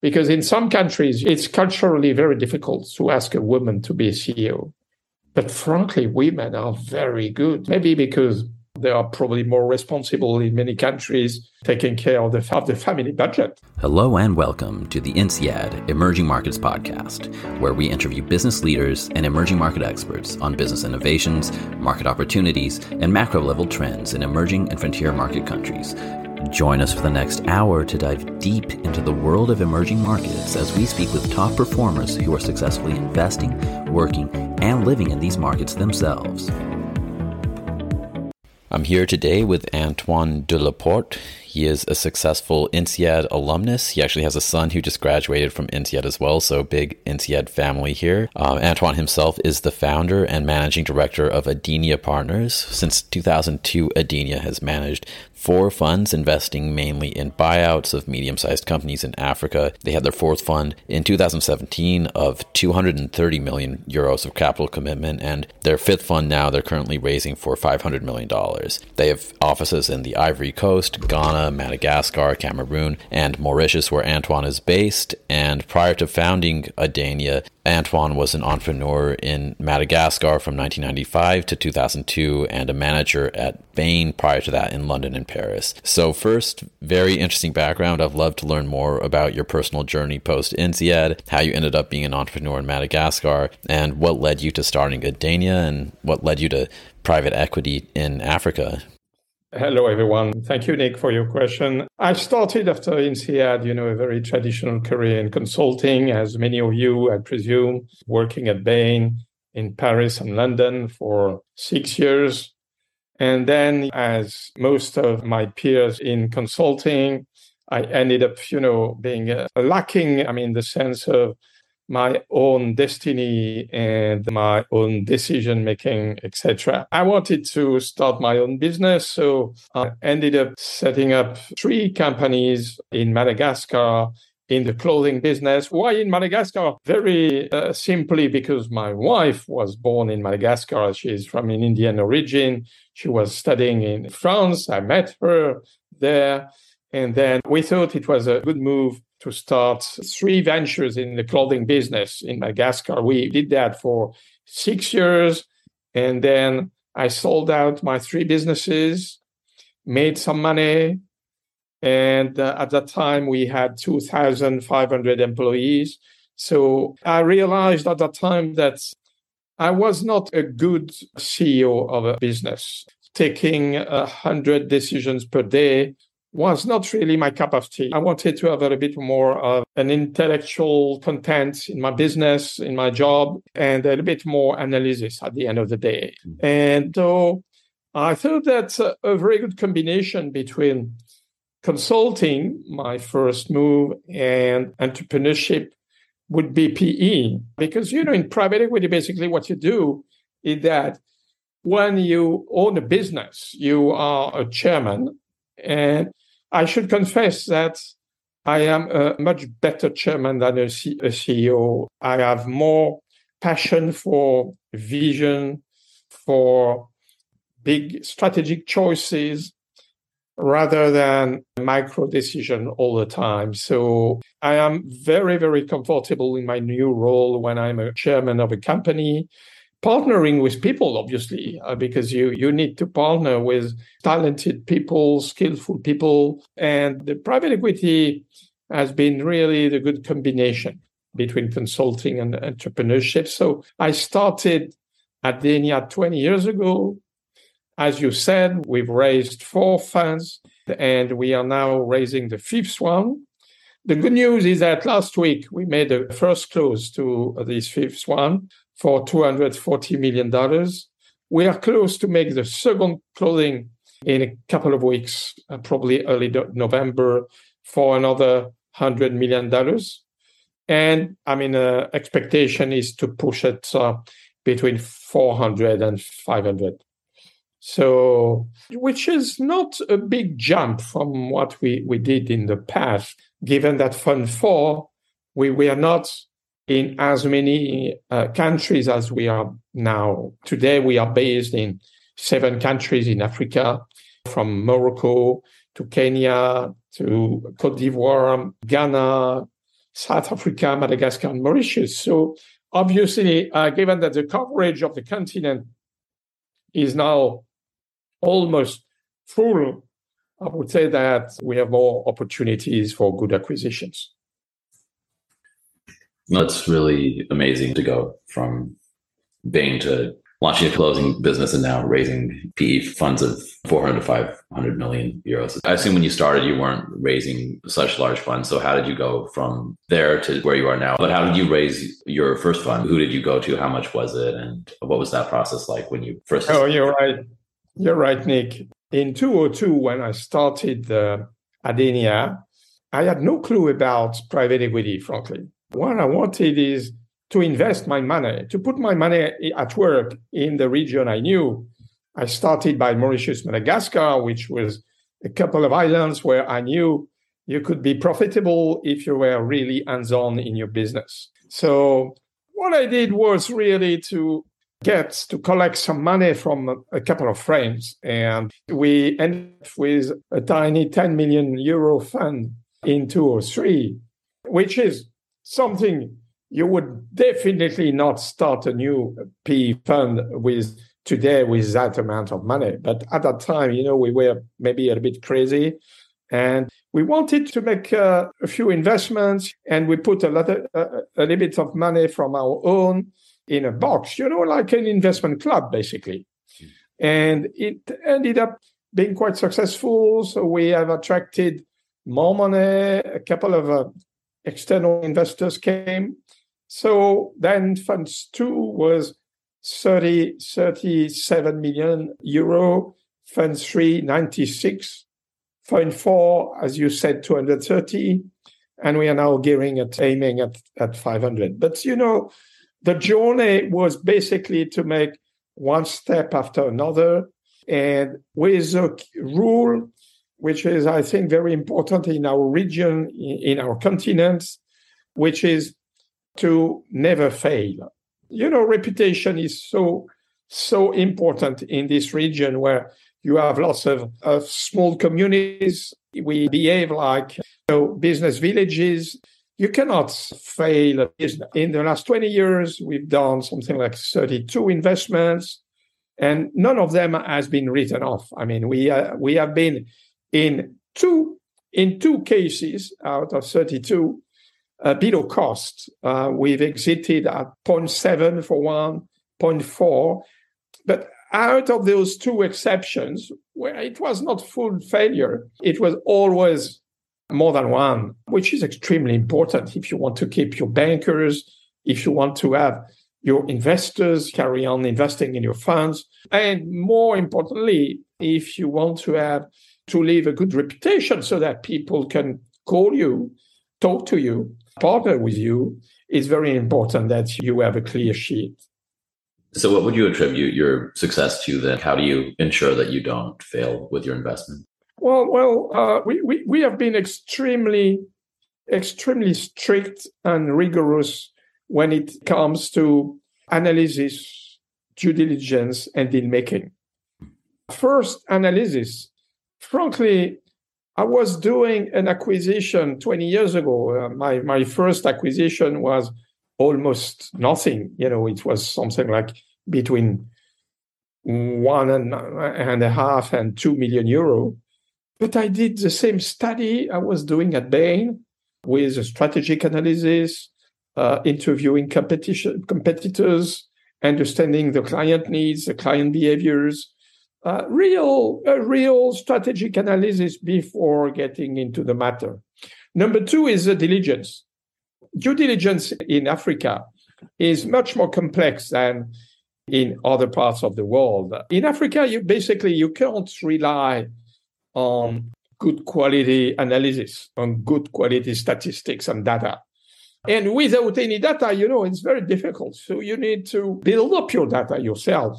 Because in some countries, it's culturally very difficult to ask a woman to be a CEO. But frankly, women are very good. Maybe because they are probably more responsible in many countries, taking care of the, of the family budget. Hello and welcome to the INSEAD Emerging Markets Podcast, where we interview business leaders and emerging market experts on business innovations, market opportunities, and macro level trends in emerging and frontier market countries. Join us for the next hour to dive deep into the world of emerging markets as we speak with top performers who are successfully investing, working, and living in these markets themselves. I'm here today with Antoine Delaporte. He is a successful INSEAD alumnus. He actually has a son who just graduated from INSEAD as well, so big INSEAD family here. Uh, Antoine himself is the founder and managing director of Adenia Partners. Since 2002, Adenia has managed four funds investing mainly in buyouts of medium sized companies in Africa. They had their fourth fund in 2017 of 230 million euros of capital commitment, and their fifth fund now they're currently raising for $500 million. They have offices in the Ivory Coast, Ghana, Madagascar, Cameroon, and Mauritius, where Antoine is based. And prior to founding Adenia, Antoine was an entrepreneur in Madagascar from 1995 to 2002 and a manager at Bain prior to that in London and Paris. So, first, very interesting background. I'd love to learn more about your personal journey post INSEAD, how you ended up being an entrepreneur in Madagascar, and what led you to starting Adenia and what led you to private equity in Africa. Hello, everyone. Thank you, Nick, for your question. I started after INSEAD, you know, a very traditional career in consulting, as many of you, I presume, working at Bain in Paris and London for six years. And then, as most of my peers in consulting, I ended up, you know, being uh, lacking, I mean, the sense of my own destiny and my own decision making, etc. I wanted to start my own business, so I ended up setting up three companies in Madagascar in the clothing business. Why in Madagascar? Very uh, simply because my wife was born in Madagascar. She's from an Indian origin. She was studying in France. I met her there. And then we thought it was a good move to start three ventures in the clothing business in Madagascar. We did that for six years. And then I sold out my three businesses, made some money. And uh, at that time, we had 2,500 employees. So I realized at that time that I was not a good CEO of a business. Taking a hundred decisions per day was not really my cup of tea. I wanted to have a bit more of an intellectual content in my business, in my job, and a bit more analysis at the end of the day. Mm-hmm. And so I thought that's a, a very good combination between consulting, my first move, and entrepreneurship would be PE. Because, you know, in private equity, basically what you do is that when you own a business, you are a chairman and I should confess that I am a much better chairman than a, C- a CEO. I have more passion for vision, for big strategic choices rather than micro decision all the time. So I am very, very comfortable in my new role when I'm a chairman of a company partnering with people obviously uh, because you you need to partner with talented people skillful people and the private equity has been really the good combination between consulting and entrepreneurship. So i started at Adenia 20 years ago. As you said we've raised four funds and we are now raising the fifth one. The good news is that last week we made the first close to this fifth one for $240 million. We are close to make the second closing in a couple of weeks, uh, probably early November, for another $100 million. And I mean, uh, expectation is to push it uh, between 400 and 500. So, which is not a big jump from what we, we did in the past, given that Fund 4, we were not in as many uh, countries as we are now. Today, we are based in seven countries in Africa, from Morocco to Kenya to Cote d'Ivoire, Ghana, South Africa, Madagascar, and Mauritius. So obviously, uh, given that the coverage of the continent is now almost full, I would say that we have more opportunities for good acquisitions. That's really amazing to go from Bain to launching a closing business and now raising PE funds of 400 to 500 million euros. I assume when you started, you weren't raising such large funds. So how did you go from there to where you are now? But how did you raise your first fund? Who did you go to? How much was it? And what was that process like when you first? Oh, you're right. You're right, Nick. In 2002, when I started uh, Adenia, I had no clue about private equity, frankly. What I wanted is to invest my money, to put my money at work in the region I knew. I started by Mauritius, Madagascar, which was a couple of islands where I knew you could be profitable if you were really hands on in your business. So, what I did was really to get to collect some money from a couple of friends. And we ended with a tiny 10 million euro fund in 2003, which is something you would definitely not start a new PE fund with today with that amount of money. But at that time, you know, we were maybe a bit crazy. And we wanted to make uh, a few investments, and we put a, lot of, uh, a little bit of money from our own in a box, you know, like an investment club, basically. And it ended up being quite successful. So we have attracted more money. A couple of uh, external investors came. So then funds two was 30, 37 million euro. Fund three, 96. Fund four, as you said, 230. And we are now gearing at aiming at, at 500. But, you know, the journey was basically to make one step after another. And with a rule, which is, I think, very important in our region, in our continent, which is to never fail. You know, reputation is so so important in this region where you have lots of, of small communities. We behave like you know, business villages. You cannot fail. In the last 20 years, we've done something like 32 investments, and none of them has been written off. I mean, we uh, we have been in two in two cases out of 32 uh, below cost. Uh, we've exited at 0.7 for one, 0.4. But out of those two exceptions, where it was not full failure, it was always more than one, which is extremely important if you want to keep your bankers, if you want to have your investors carry on investing in your funds, and more importantly, if you want to have to leave a good reputation so that people can call you, talk to you, partner with you, it's very important that you have a clear sheet. So, what would you attribute your success to then? How do you ensure that you don't fail with your investment? Well, well, uh, we, we we have been extremely, extremely strict and rigorous when it comes to analysis, due diligence, and deal making. First, analysis. Frankly, I was doing an acquisition 20 years ago. Uh, my my first acquisition was almost nothing. You know, it was something like between one and, and a half and two million euro. But I did the same study I was doing at Bain with a strategic analysis, uh, interviewing competition competitors, understanding the client needs, the client behaviors, uh, real real strategic analysis before getting into the matter. Number two is the diligence. Due diligence in Africa is much more complex than in other parts of the world. In Africa, you basically you can't rely on good quality analysis, on good quality statistics and data. And without any data, you know, it's very difficult. So you need to build up your data yourself.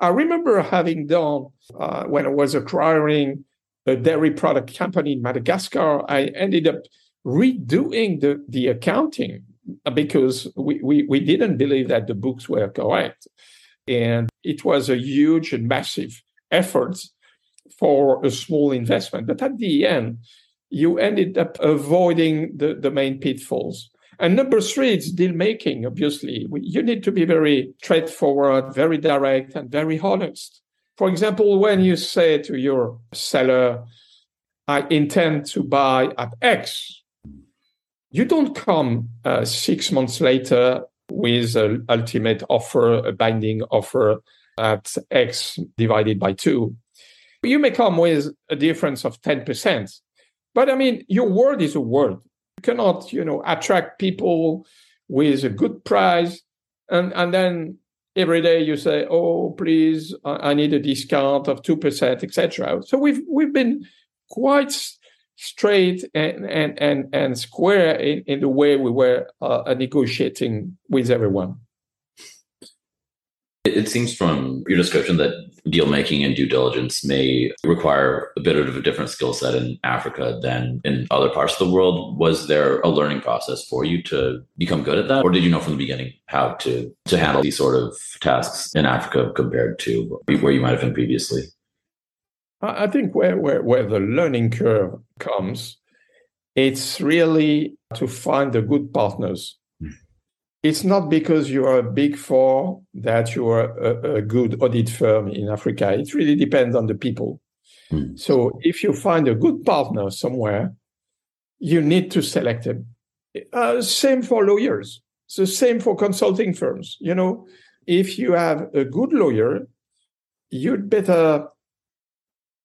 I remember having done, uh, when I was acquiring a dairy product company in Madagascar, I ended up redoing the, the accounting because we, we, we didn't believe that the books were correct. And it was a huge and massive effort for a small investment. But at the end, you ended up avoiding the, the main pitfalls. And number three, it's deal making, obviously. You need to be very straightforward, very direct, and very honest. For example, when you say to your seller, I intend to buy at X, you don't come uh, six months later with an ultimate offer, a binding offer at X divided by two. You may come with a difference of 10%. But I mean, your word is a word. You cannot, you know, attract people with a good price and, and then every day you say, "Oh, please, I need a discount of two percent, etc." So we've we've been quite straight and and and, and square in, in the way we were uh, negotiating with everyone. It seems from your description that deal making and due diligence may require a bit of a different skill set in Africa than in other parts of the world. Was there a learning process for you to become good at that? Or did you know from the beginning how to, to handle these sort of tasks in Africa compared to where you might have been previously? I think where, where, where the learning curve comes, it's really to find the good partners it's not because you are a big four that you are a, a, good audit firm in Africa. It really depends on the people. Mm. So if you find a good partner somewhere, you need to select them. Uh, same for lawyers. It's the same for consulting firms. You know, if you have a good lawyer, you'd better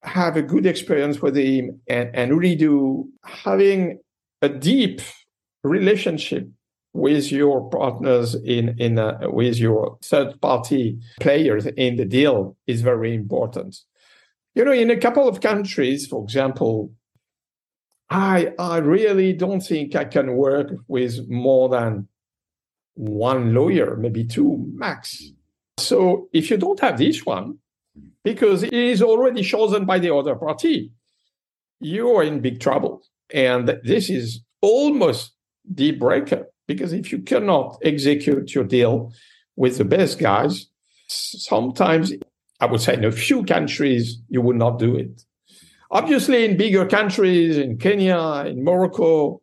have a good experience with him and, and really do having a deep relationship with your partners in in uh, with your third party players in the deal is very important. You know, in a couple of countries, for example, I I really don't think I can work with more than one lawyer, maybe two max. So if you don't have this one, because it is already chosen by the other party, you are in big trouble. And this is almost the breaker because if you cannot execute your deal with the best guys, sometimes I would say in a few countries, you would not do it. Obviously, in bigger countries, in Kenya, in Morocco,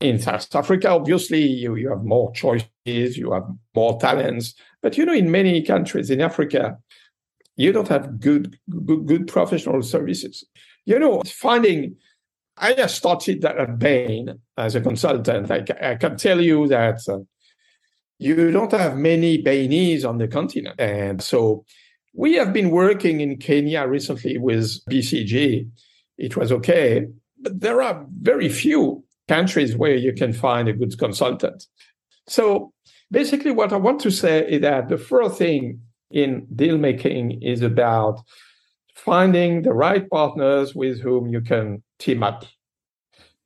in South Africa, obviously, you, you have more choices, you have more talents. But, you know, in many countries in Africa, you don't have good, good, good professional services. You know, finding I just started at Bain as a consultant. I, I can tell you that uh, you don't have many Bainese on the continent. And so we have been working in Kenya recently with BCG. It was okay, but there are very few countries where you can find a good consultant. So basically, what I want to say is that the first thing in deal making is about finding the right partners with whom you can team up.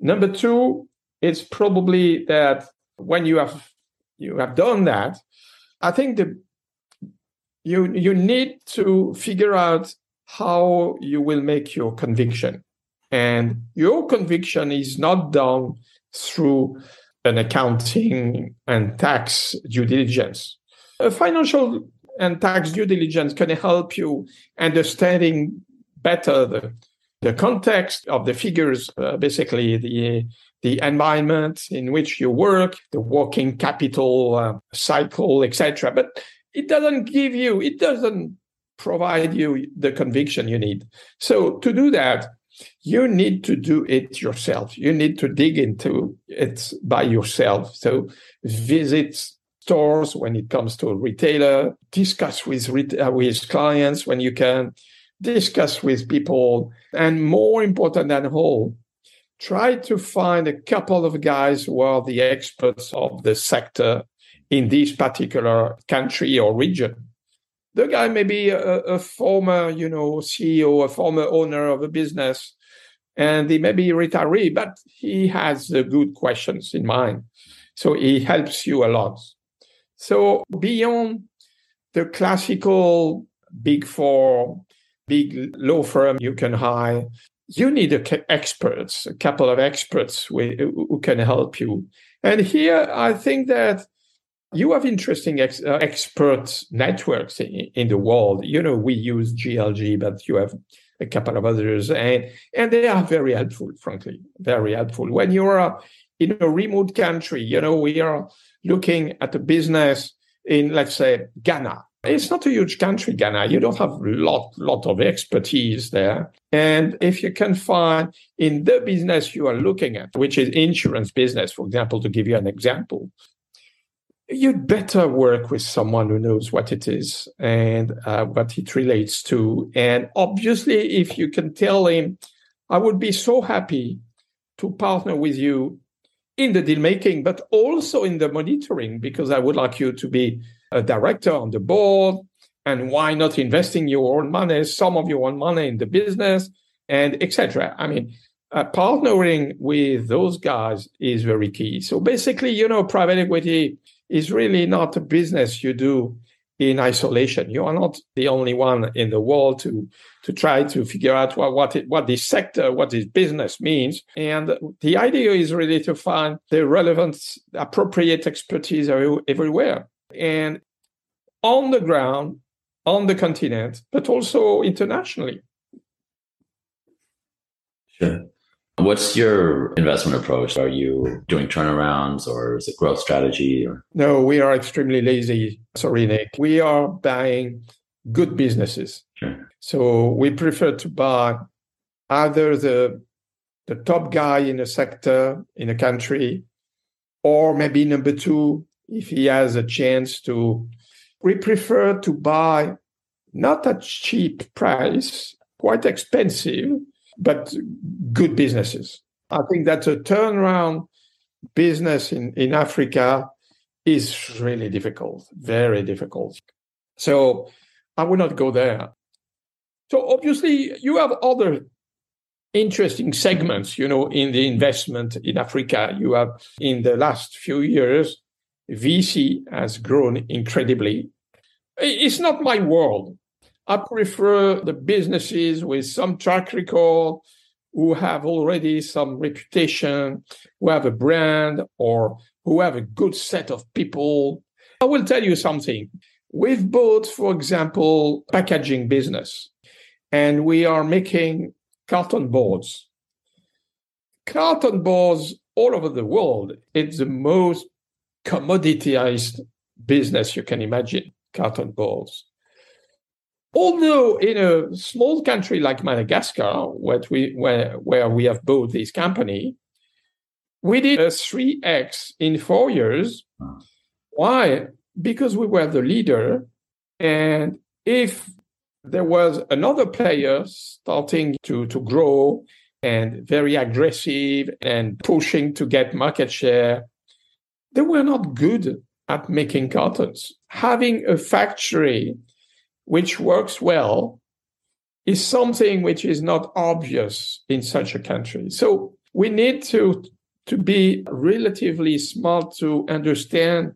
Number two, it's probably that when you have you have done that, I think the you you need to figure out how you will make your conviction. And your conviction is not done through an accounting and tax due diligence. A financial and tax due diligence can help you understanding better the, the context of the figures, uh, basically the the environment in which you work, the working capital uh, cycle, etc. But it doesn't give you, it doesn't provide you the conviction you need. So to do that, you need to do it yourself. You need to dig into it by yourself. So visit stores when it comes to a retailer, discuss with uh, with clients when you can, discuss with people, and more important than all, try to find a couple of guys who are the experts of the sector in this particular country or region. The guy may be a, a former, you know, CEO, a former owner of a business, and he may be retiree, but he has the good questions in mind. So he helps you a lot. So beyond the classical big four, big law firm you can hire, you need experts, a couple of experts who, who can help you. And here, I think that you have interesting ex, uh, expert networks in, in, the world. You know, we use GLG, but you have a couple of others, and and they are very helpful. Frankly, very helpful when you are in a remote country. You know, we are looking at a business in, let's say, Ghana. It's not a huge country, Ghana. You don't have a lot, lot of expertise there. And if you can find in the business you are looking at, which is insurance business, for example, to give you an example, you'd better work with someone who knows what it is and uh, what it relates to. And obviously, if you can tell him, I would be so happy to partner with you in the deal making, but also in the monitoring, because I would like you to be a director on the board. And why not investing your own money, some of your own money in the business, and etc. I mean, uh, partnering with those guys is very key. So basically, you know, private equity is really not a business you do in isolation. You are not the only one in the world to to try to figure out what what, it, what this sector, what this business means. And the idea is really to find the relevant, appropriate expertise everywhere and on the ground, on the continent, but also internationally. Sure. What's your investment approach? Are you doing turnarounds or is it growth strategy? Or? No, we are extremely lazy. Sorry, Nick. We are buying good businesses. Sure. So we prefer to buy either the the top guy in a sector in a country, or maybe number two if he has a chance to. We prefer to buy not at cheap price, quite expensive, but good businesses. I think that a turnaround business in, in Africa is really difficult, very difficult. So I will not go there. So obviously, you have other interesting segments, you know, in the investment in Africa. You have in the last few years, VC has grown incredibly. It's not my world. I prefer the businesses with some track record, who have already some reputation, who have a brand, or who have a good set of people. I will tell you something. We've bought, for example, packaging business, and we are making carton boards. Carton boards all over the world. It's the most commoditized business you can imagine, carton boards. Although in a small country like Madagascar, where we, where, where we have bought this company, we did a 3x in four years. Why? Because we were the leader. And if there was another player starting to, to grow and very aggressive and pushing to get market share, they were not good at making cartons. Having a factory which works well is something which is not obvious in such a country. So we need to, to be relatively smart to understand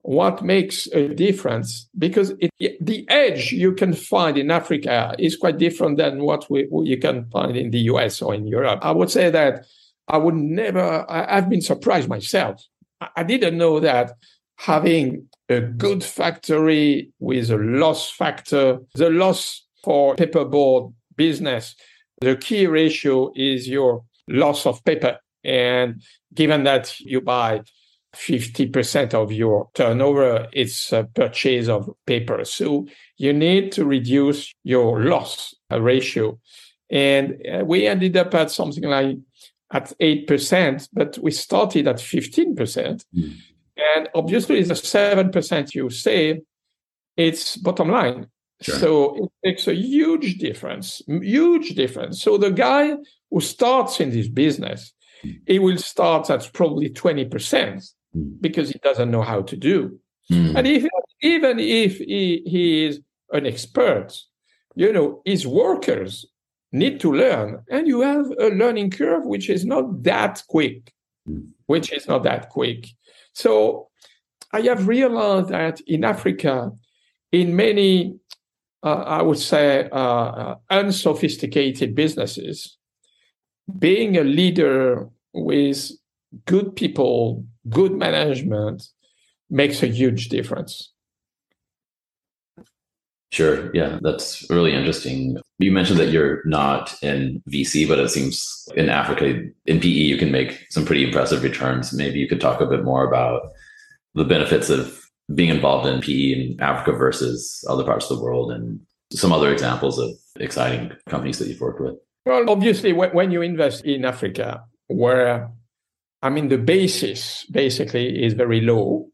what makes a difference because it, the edge you can find in Africa is quite different than what, we, what you can find in the US or in Europe. I would say that I would never, I, I've been surprised myself. I, I didn't know that having a good factory with a loss factor. The loss for paperboard business, the key ratio is your loss of paper. And given that you buy 50% of your turnover, it's a purchase of paper. So you need to reduce your loss ratio. And uh, we ended up at something like at 8%, but we started at 15%. Mm. And obviously, the 7% you save, it's bottom line. Sure. So it makes a huge difference, huge difference. So the guy who starts in this business, mm. he will start at probably 20% mm. because he doesn't know how to do. Mm. And if, even if he, he is an expert, you know, his workers need to learn. And you have a learning curve which is not that quick, mm. which is not that quick. So I have realized that in Africa, in many, uh, I would say, uh, uh, unsophisticated businesses, being a leader with good people, good management makes a huge difference. Sure. Yeah, that's really interesting. You mentioned that you're not in VC, but it seems in Africa, in PE, you can make some pretty impressive returns. Maybe you could talk a bit more about the benefits of being involved in PE in Africa versus other parts of the world and some other examples of exciting companies that you've worked with. Well, obviously, when you invest in Africa, where I mean, the basis basically is very low,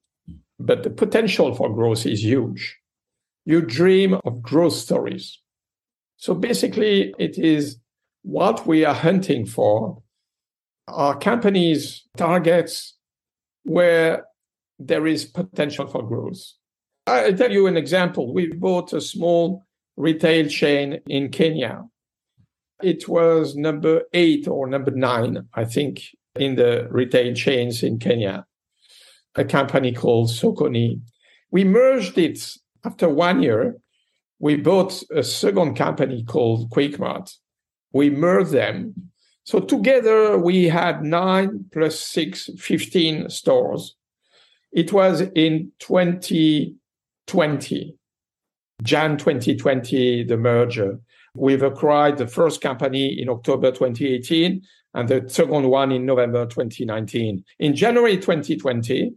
but the potential for growth is huge you dream of growth stories. So basically, it is what we are hunting for are companies, targets where there is potential for growth. I'll tell you an example. We bought a small retail chain in Kenya. It was number eight or number nine, I think, in the retail chains in Kenya, a company called Sokoni. We merged it after one year, we bought a second company called QuickMart. We merged them. So together we had nine plus six, 15 stores. It was in 2020, Jan 2020, the merger. We've acquired the first company in October 2018 and the second one in November 2019. In January 2020,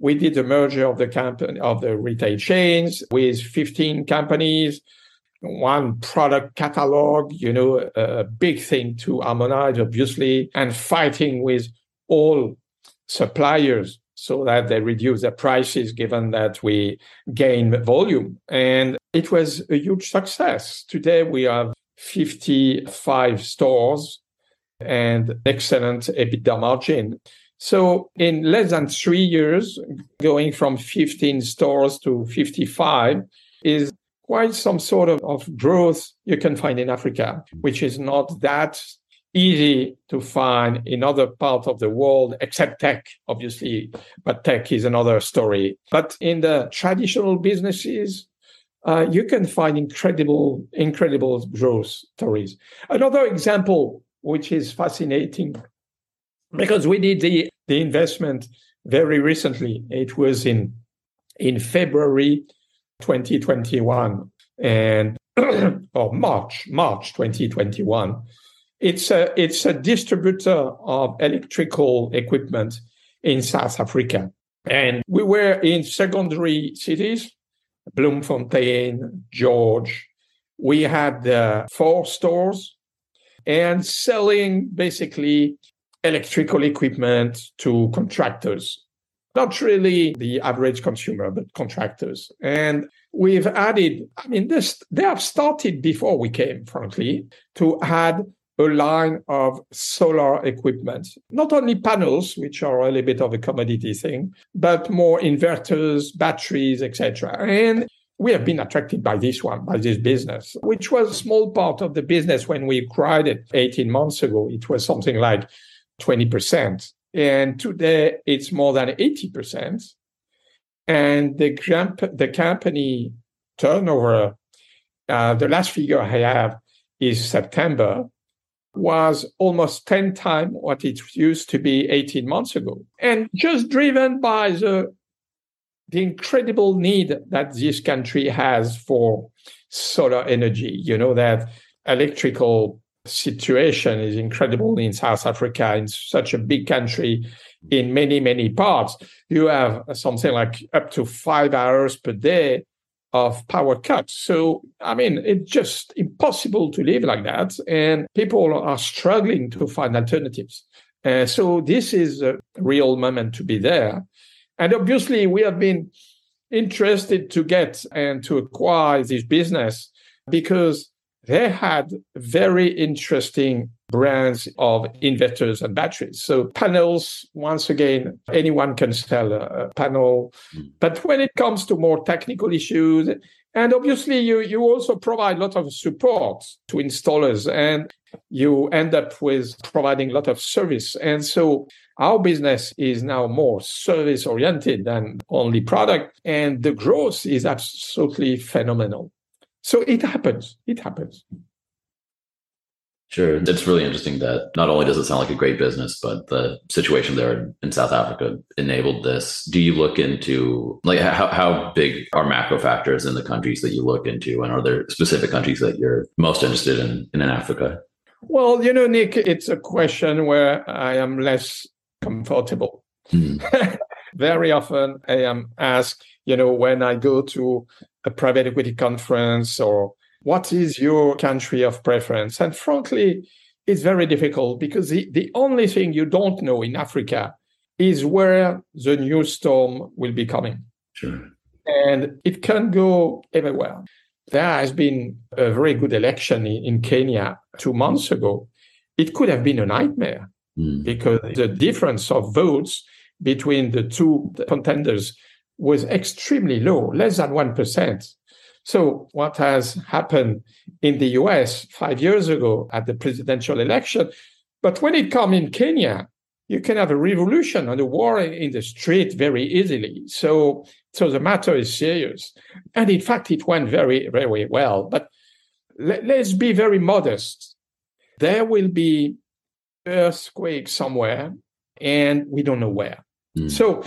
we did a merger of the company of the retail chains with 15 companies, one product catalog, you know, a big thing to harmonize, obviously, and fighting with all suppliers so that they reduce their prices given that we gain volume. And it was a huge success. Today we have 55 stores and excellent EBITDA margin. So in less than three years, going from 15 stores to 55 is quite some sort of, of growth you can find in Africa, which is not that easy to find in other parts of the world, except tech, obviously. But tech is another story. But in the traditional businesses, uh, you can find incredible, incredible growth stories. Another example, which is fascinating, because we did the, the investment very recently. It was in in February 2021 and or March March 2021. It's a it's a distributor of electrical equipment in South Africa, and we were in secondary cities, Bloemfontein, George. We had uh, four stores and selling basically electrical equipment to contractors. Not really the average consumer, but contractors. And we've added, I mean, this, they have started before we came, frankly, to add a line of solar equipment, not only panels, which are a little bit of a commodity thing, but more inverters, batteries, etc. And we have been attracted by this one, by this business, which was a small part of the business when we acquired it 18 months ago. It was something like 20%. And today it's more than 80%. And the, the company turnover, uh, the last figure I have is September, was almost 10 times what it used to be 18 months ago. And just driven by the, the incredible need that this country has for solar energy. You know, that electrical situation is incredible in South Africa, in such a big country, in many, many parts. You have something like up to five hours per day of power cuts. So, I mean, it's just impossible to live like that. And people are struggling to find alternatives. Uh, so, this is a real moment to be there. And obviously, we have been interested to get and to acquire this business because they had very interesting brands of inverters and batteries. So panels, once again, anyone can sell a, panel. Mm. But when it comes to more technical issues, and obviously you, you also provide a lot of support to installers and you end up with providing a lot of service. And so our business is now more service oriented than only product. And the growth is absolutely phenomenal. So it happens. It happens. Sure. It's really interesting that not only does it sound like a great business, but the situation there in South Africa enabled this. Do you look into like how, how big are macro factors in the countries that you look into? And are there specific countries that you're most interested in in Africa? Well, you know, Nick, it's a question where I am less comfortable. Mm. Very often I am asked, you know, when I go to a private equity conference or what is your country of preference? And frankly, it's very difficult because the, the only thing you don't know in Africa is where the new storm will be coming. Sure. And it can go everywhere. There has been a very good election in, in Kenya two months ago. It could have been a nightmare mm. because the difference of votes between the two contenders was extremely low, less than 1%. So, what has happened in the US five years ago at the presidential election? But when it comes in Kenya, you can have a revolution and a war in the street very easily. So, so the matter is serious. And in fact, it went very, very well. But let, let's be very modest. There will be earthquake somewhere, and we don't know where. Mm. So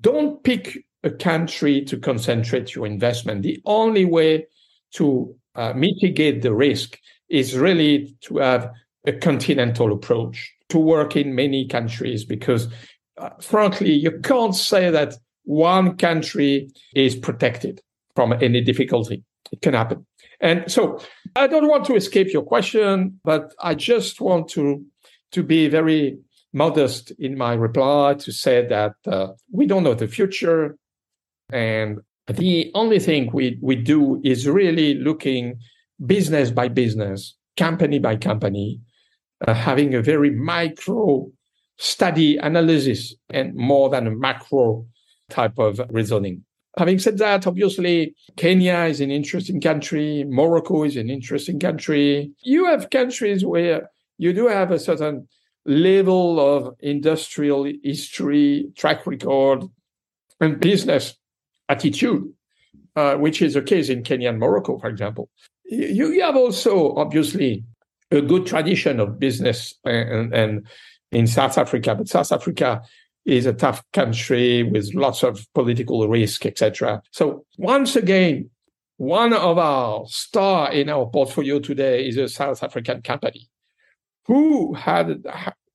don't pick a country to concentrate your investment. The only way to uh, mitigate the risk is really to have a continental approach, to work in many countries, because uh, frankly, you can't say that one country is protected from any difficulty. It can happen. And so I don't want to escape your question, but I just want to, to be very modest in my reply to say that uh, we don't know the future. And the only thing we, we do is really looking business by business, company by company, uh, having a very micro study analysis and more than a macro type of reasoning. Having said that, obviously, Kenya is an interesting country. Morocco is an interesting country. You have countries where you do have a certain level of industrial history, track record, and business attitude, uh, which is the case in Kenya and Morocco, for example. You, you have also, obviously, a good tradition of business and, and in South Africa, but South Africa is a tough country with lots of political risk, etc. So once again, one of our star in our portfolio today is a South African company. Who had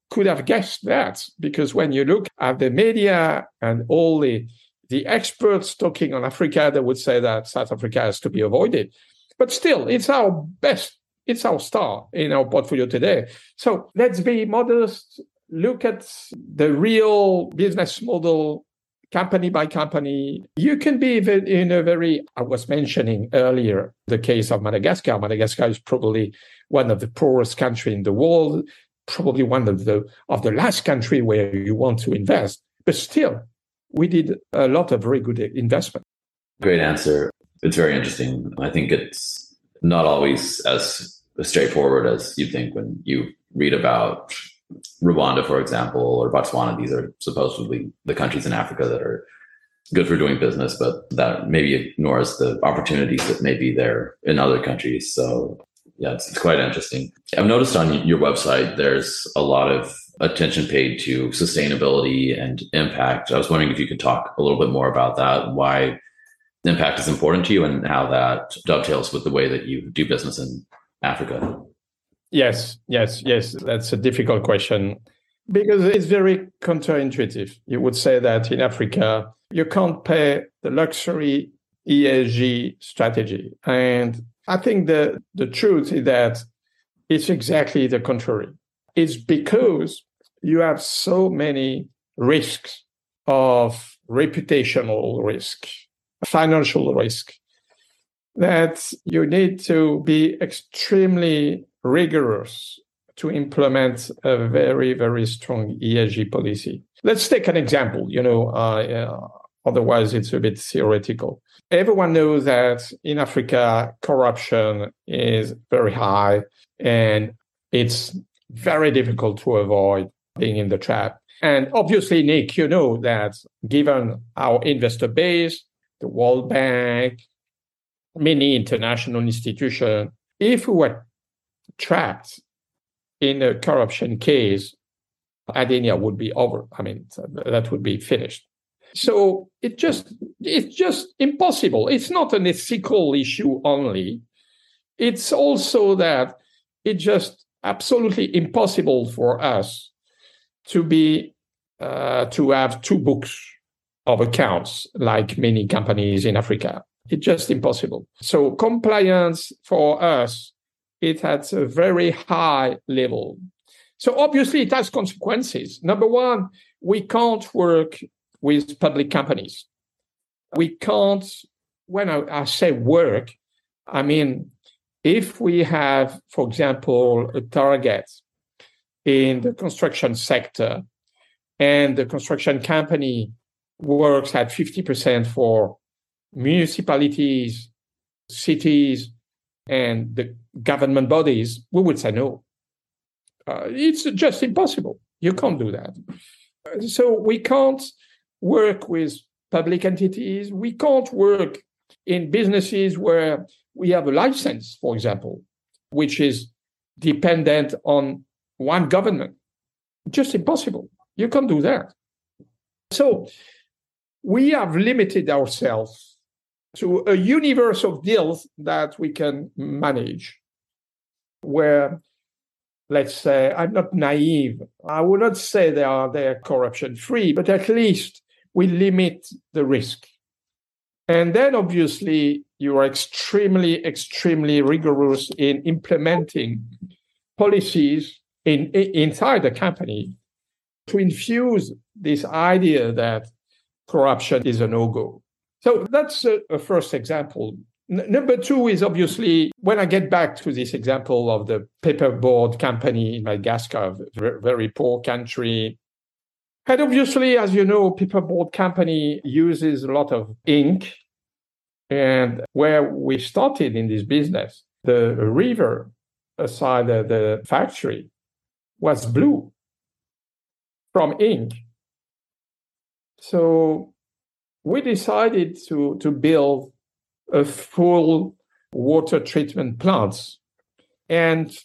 could have guessed that? Because when you look at the media and all the the experts talking on Africa, they would say that South Africa has to be avoided. But still, it's our best, it's our star in our portfolio today. So let's be modest, look at the real business model company by company. You can be in a very, I was mentioning earlier the case of Madagascar. Madagascar is probably one of the poorest countries in the world, probably one of the of the last country where you want to invest. But still, we did a lot of very good investment. Great answer. It's very interesting. I think it's not always as straightforward as you think when you read about Rwanda, for example, or Botswana. These are supposedly the countries in Africa that are good for doing business, but that maybe ignores the opportunities that may be there in other countries. So yeah, it's, it's quite interesting. I've noticed on your website there's a lot of attention paid to sustainability and impact. I was wondering if you could talk a little bit more about that, why impact is important to you and how that dovetails with the way that you do business in Africa. Yes, yes, yes. That's a difficult question because it's very counterintuitive. You would say that in Africa, you can't pay the luxury ESG strategy. And I think the, the truth is that it's exactly the contrary. It's because you have so many risks of reputational risk, financial risk, that you need to be extremely rigorous to implement a very, very strong ESG policy. Let's take an example. You know, uh, otherwise it's a bit theoretical. Everyone knows that in Africa, corruption is very high and it's very difficult to avoid being in the trap. And obviously, Nick, you know that given our investor base, the World Bank, many international institutions, if we were trapped in a corruption case, Adenia would be over. I mean, that would be finished. So it just it's just impossible. It's not an ethical issue only. It's also that it's just absolutely impossible for us to be uh, to have two books of accounts like many companies in Africa. It's just impossible. So compliance for us, it at a very high level. So obviously it has consequences. Number one, we can't work with public companies. We can't, when I, I say work, I mean, if we have, for example, a target in the construction sector and the construction company works at 50% for municipalities, cities, and the government bodies, we would say no. Uh, it's just impossible. You can't do that. So we can't work with public entities. We can't work in businesses where we have a license, for example, which is dependent on one government. Just impossible. You can't do that. So we have limited ourselves to a universe of deals that we can manage where let's say i'm not naive i would not say they are they're corruption free but at least we limit the risk and then obviously you are extremely extremely rigorous in implementing policies in, in inside the company to infuse this idea that corruption is a no-go. So that's a, a first example. N- number two is obviously when I get back to this example of the paperboard company in Madagascar, very poor country. And obviously, as you know, paperboard company uses a lot of ink. And where we started in this business, the river aside the, the factory was blue from ink. So we decided to, to build a full water treatment plants. And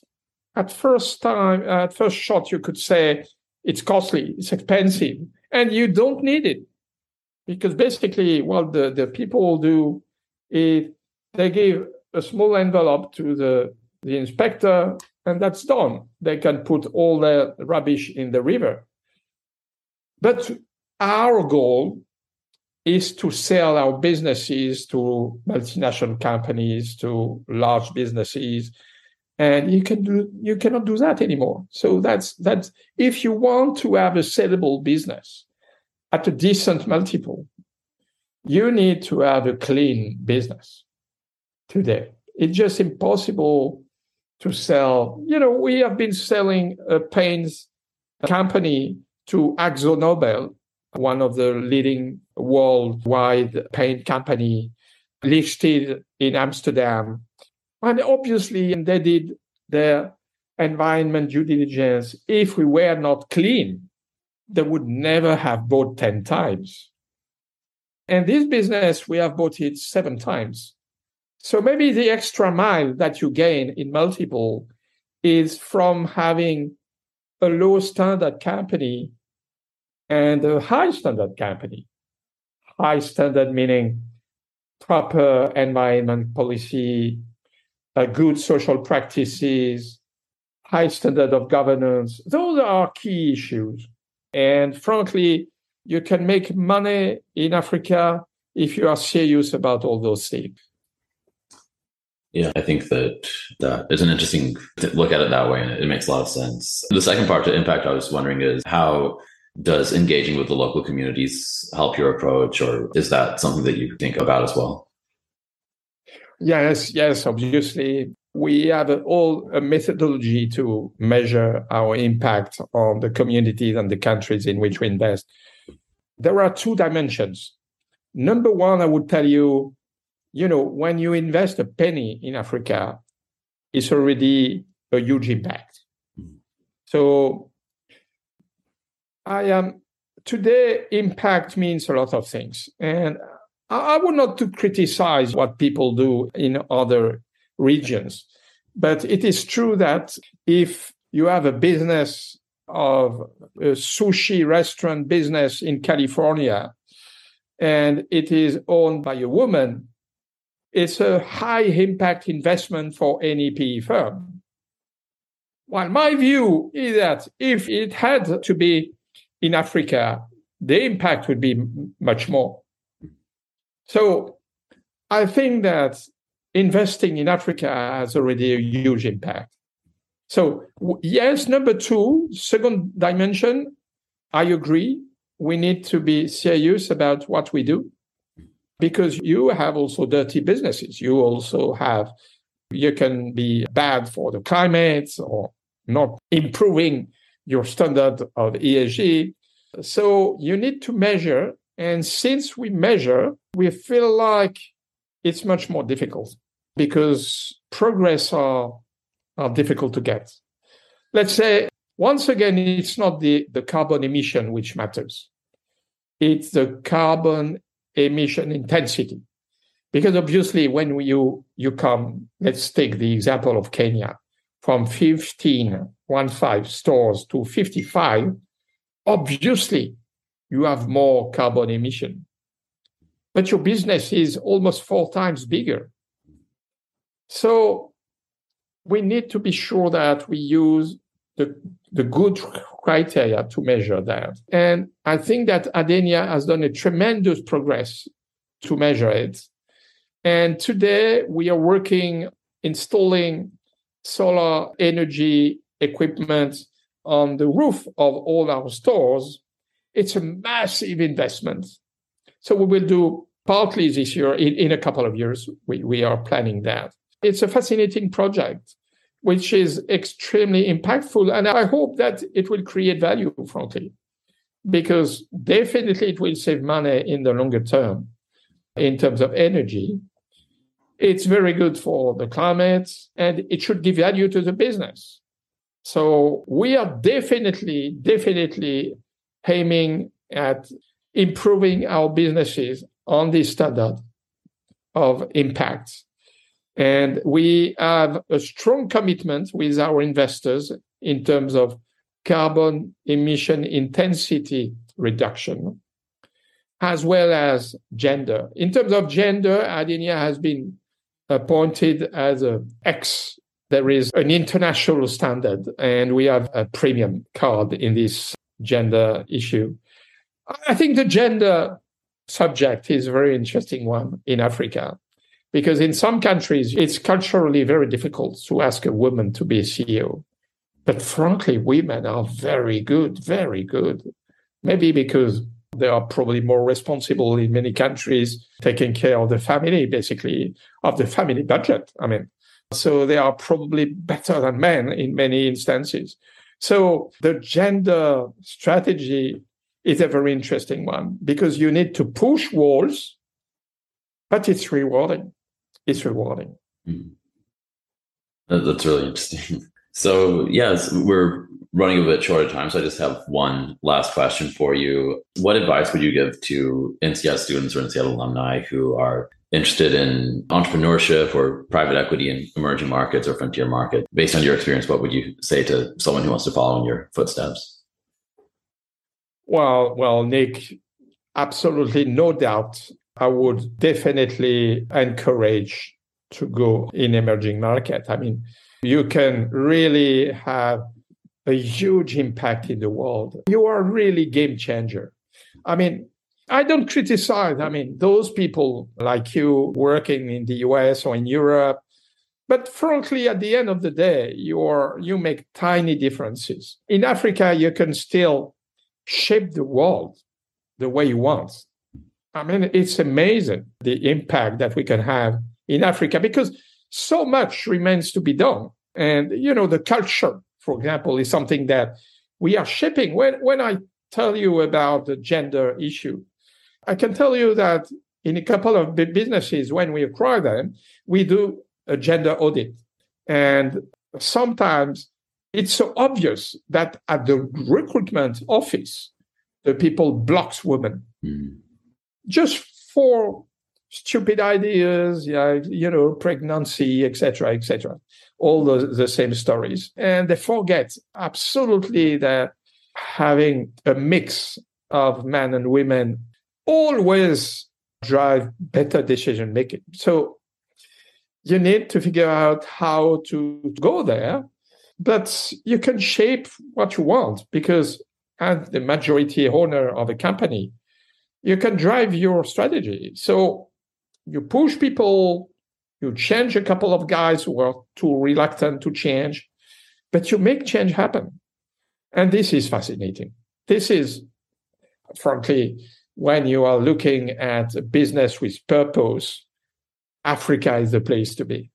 at first time, at first shot, you could say it's costly, it's expensive, and you don't need it. Because basically, what the, the people do is they give a small envelope to the, the inspector, and that's done. They can put all the rubbish in the river. But our goal is to sell our businesses to multinational companies, to large businesses, and you can do you cannot do that anymore. So that's that's if you want to have a sellable business at a decent multiple, you need to have a clean business today. It's just impossible to sell. You know, we have been selling uh, a paints company to AkzoNobel one of the leading worldwide paint company listed in Amsterdam. And obviously, they did their environment due diligence. If we were not clean, they would never have bought 10 times. And this business, we have bought it seven times. So maybe the extra mile that you gain in multiple is from having a low standard company and a high standard company. High standard meaning proper environment policy, Uh, good social practices, high standard of governance. Those are key issues. And frankly, you can make money in Africa if you are serious about all those things. Yeah, I think that that is an interesting look at it that way, and it makes a lot of sense. The second part to impact, I was wondering, is how does engaging with the local communities help your approach or is that something that you think about as well yes yes obviously. We have all a methodology to measure our impact on the communities and the countries in which we invest. There are two dimensions. Number one i would tell you you know when you invest a penny in africa it's already a huge impact. So I am today impact means a lot of things. And I would not to criticize what people do in other regions. But it is true that if you have a business of a sushi restaurant business in California and it is owned by a woman, it's a high impact investment for any PE firm. Well, my view is that if it had to be in Africa, the impact would be much more. So I think that investing in Africa has already a huge impact. So, yes, number two, second dimension, I agree. We need to be serious about what we do because you have also dirty businesses. You also have, you can be bad for the climate or not improving your standard of ESG. So you need to measure. And since we measure, we feel like it's much more difficult because progress are, are difficult to get. Let's say, once again, it's not the, the carbon emission which matters. It's the carbon emission intensity. Because obviously, when you, you come, let's take the example of Kenya, from 15, one five stores to 55, obviously you have more carbon emission. But your business is almost four times bigger. So we need to be sure that we use the, the good criteria to measure that. And I think that Adenia has done a tremendous progress to measure it. And today we are working installing solar energy equipment on the roof of all our stores. It's a massive investment. So we will do partly this year, in, in a couple of years, we, we are planning that. It's a fascinating project, which is extremely impactful. And I hope that it will create value, frankly, because definitely it will save money in the longer term in terms of energy. It's very good for the climate and it should give value to the business. So we are definitely, definitely aiming at improving our businesses on this standard of impact. And we have a strong commitment with our investors in terms of carbon emission intensity reduction, as well as gender. In terms of gender, Adenia has been appointed as a X. There is an international standard, and we have a premium card in this gender issue. I think the gender subject is a very interesting one in Africa because in some countries it's culturally very difficult to ask a woman to be a CEO. But frankly, women are very good, very good. Maybe because they are probably more responsible in many countries, taking care of the family, basically, of the family budget. I mean, so they are probably better than men in many instances. So the gender strategy is a very interesting one because you need to push walls, but it's rewarding. It's rewarding. Mm. That's really interesting. So, yes, we're running a bit short of time. So, I just have one last question for you. What advice would you give to INSEAD students or INSEAD alumni who are interested in entrepreneurship or private equity in emerging markets or frontier market? Based on your experience, what would you say to someone who wants to follow in your footsteps? Well, well, Nick, absolutely no doubt. I would definitely encourage to go in emerging market. I mean, you can really have a huge impact in the world. You are really game changer. I mean, I don't criticize. I mean, those people like you working in the US or in Europe, but frankly, at the end of the day, you're you make tiny differences. In Africa, you can still shape the world the way you want. I mean, it's amazing the impact that we can have in Africa because so much remains to be done. And, you know, the culture, for example, is something that we are shaping. When, when I tell you about the gender issue, I can tell you that in a couple of businesses, when we acquire them, we do a gender audit. And sometimes it's so obvious that at the recruitment office, the people blocks women. Mm. Just for stupid ideas, yeah, you know, pregnancy, etc., etc. All the, the same stories. And they forget absolutely that having a mix of men and women always drive better decision making. So you need to figure out how to go there, but you can shape what you want because as the majority owner of a company, you can drive your strategy. So you push people, you change a couple of guys who are too reluctant to change, but you make change happen. And this is fascinating. This is, frankly, when you are looking at a business with purpose, Africa is the place to be.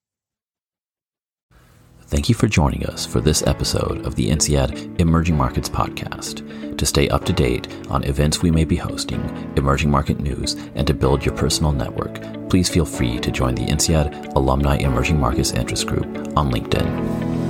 Thank you for joining us for this episode of the INSEAD Emerging Markets Podcast. To stay up to date on events we may be hosting, emerging market news, and to build your personal network, please feel free to join the INSEAD Alumni Emerging Markets Interest Group on LinkedIn.